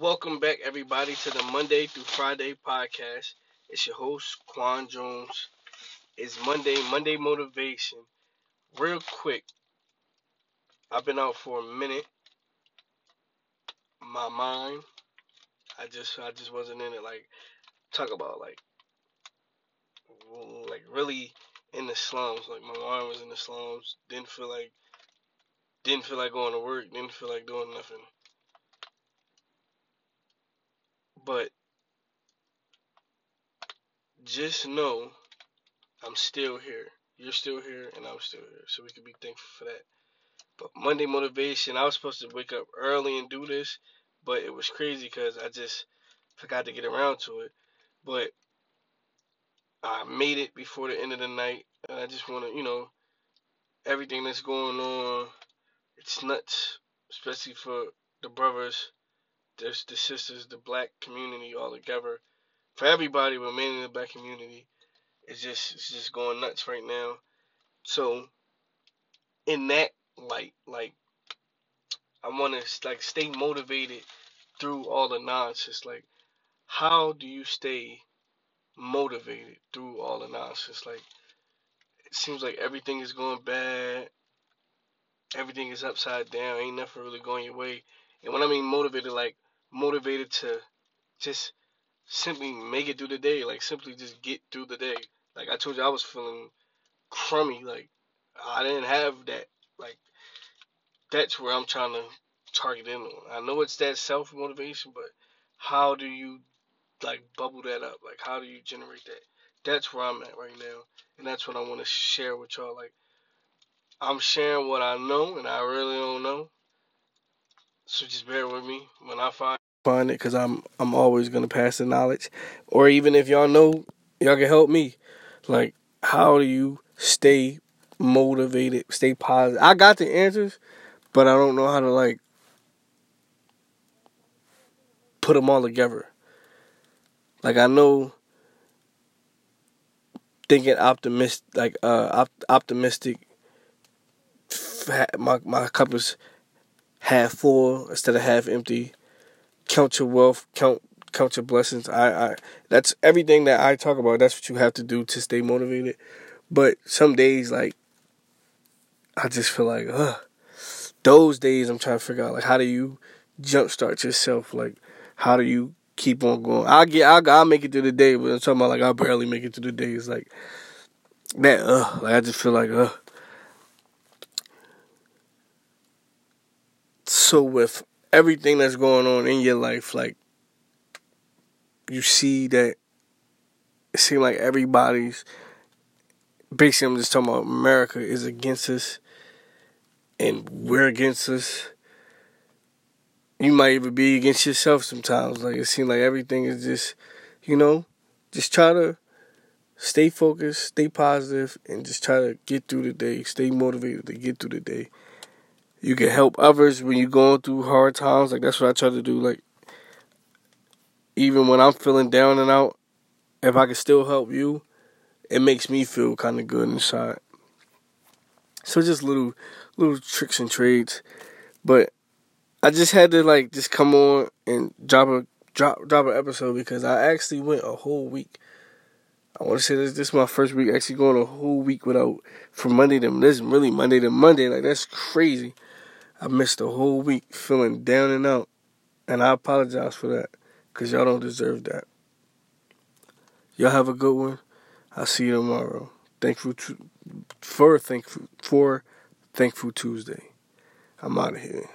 Welcome back, everybody, to the Monday through Friday podcast. It's your host, Quan Jones. It's Monday, Monday Motivation. Real quick, I've been out for a minute. My mind, I just, I just wasn't in it. Like, talk about like, like really in the slums. Like my mind was in the slums. Didn't feel like, didn't feel like going to work. Didn't feel like doing nothing. But just know I'm still here. You're still here, and I'm still here. So we can be thankful for that. But Monday motivation, I was supposed to wake up early and do this, but it was crazy because I just forgot to get around to it. But I made it before the end of the night, and I just want to, you know, everything that's going on, it's nuts, especially for the brothers the sisters, the black community all together. For everybody, but mainly the black community, it's just it's just going nuts right now. So in that light, like I want to like stay motivated through all the nonsense. Like, how do you stay motivated through all the nonsense? Like, it seems like everything is going bad. Everything is upside down. Ain't nothing really going your way. And when I mean motivated, like motivated to just simply make it through the day, like simply just get through the day. Like I told you, I was feeling crummy. Like I didn't have that. Like that's where I'm trying to target in on. I know it's that self motivation, but how do you like bubble that up? Like how do you generate that? That's where I'm at right now, and that's what I want to share with y'all. Like I'm sharing what I know, and I really don't know. So just bear with me when I find find it because I'm I'm always gonna pass the knowledge. Or even if y'all know, y'all can help me. Like, how do you stay motivated, stay positive? I got the answers, but I don't know how to like put them all together. Like I know thinking optimistic, like uh op- optimistic. My my cup is half full instead of half empty count your wealth, count count your blessings. I, I that's everything that I talk about. That's what you have to do to stay motivated. But some days, like, I just feel like, ugh. Those days, I'm trying to figure out like how do you jumpstart yourself? Like, how do you keep on going? I get, I'll, I'll make it through the day, but I'm talking about like I barely make it through the day. It's like that. Like I just feel like, ugh. So with everything that's going on in your life, like you see that it seems like everybody's basically I'm just talking about America is against us and we're against us. You might even be against yourself sometimes. Like it seems like everything is just you know, just try to stay focused, stay positive, and just try to get through the day. Stay motivated to get through the day you can help others when you're going through hard times. Like that's what I try to do. Like even when I'm feeling down and out, if I can still help you, it makes me feel kind of good inside. So just little little tricks and trades, but I just had to like just come on and drop a drop drop an episode because I actually went a whole week. I want to say this this is my first week actually going a whole week without from Monday to this really Monday to Monday like that's crazy. I missed a whole week feeling down and out. And I apologize for that because y'all don't deserve that. Y'all have a good one. I'll see you tomorrow. Thankful to, for thankful for thankful Tuesday. I'm out of here.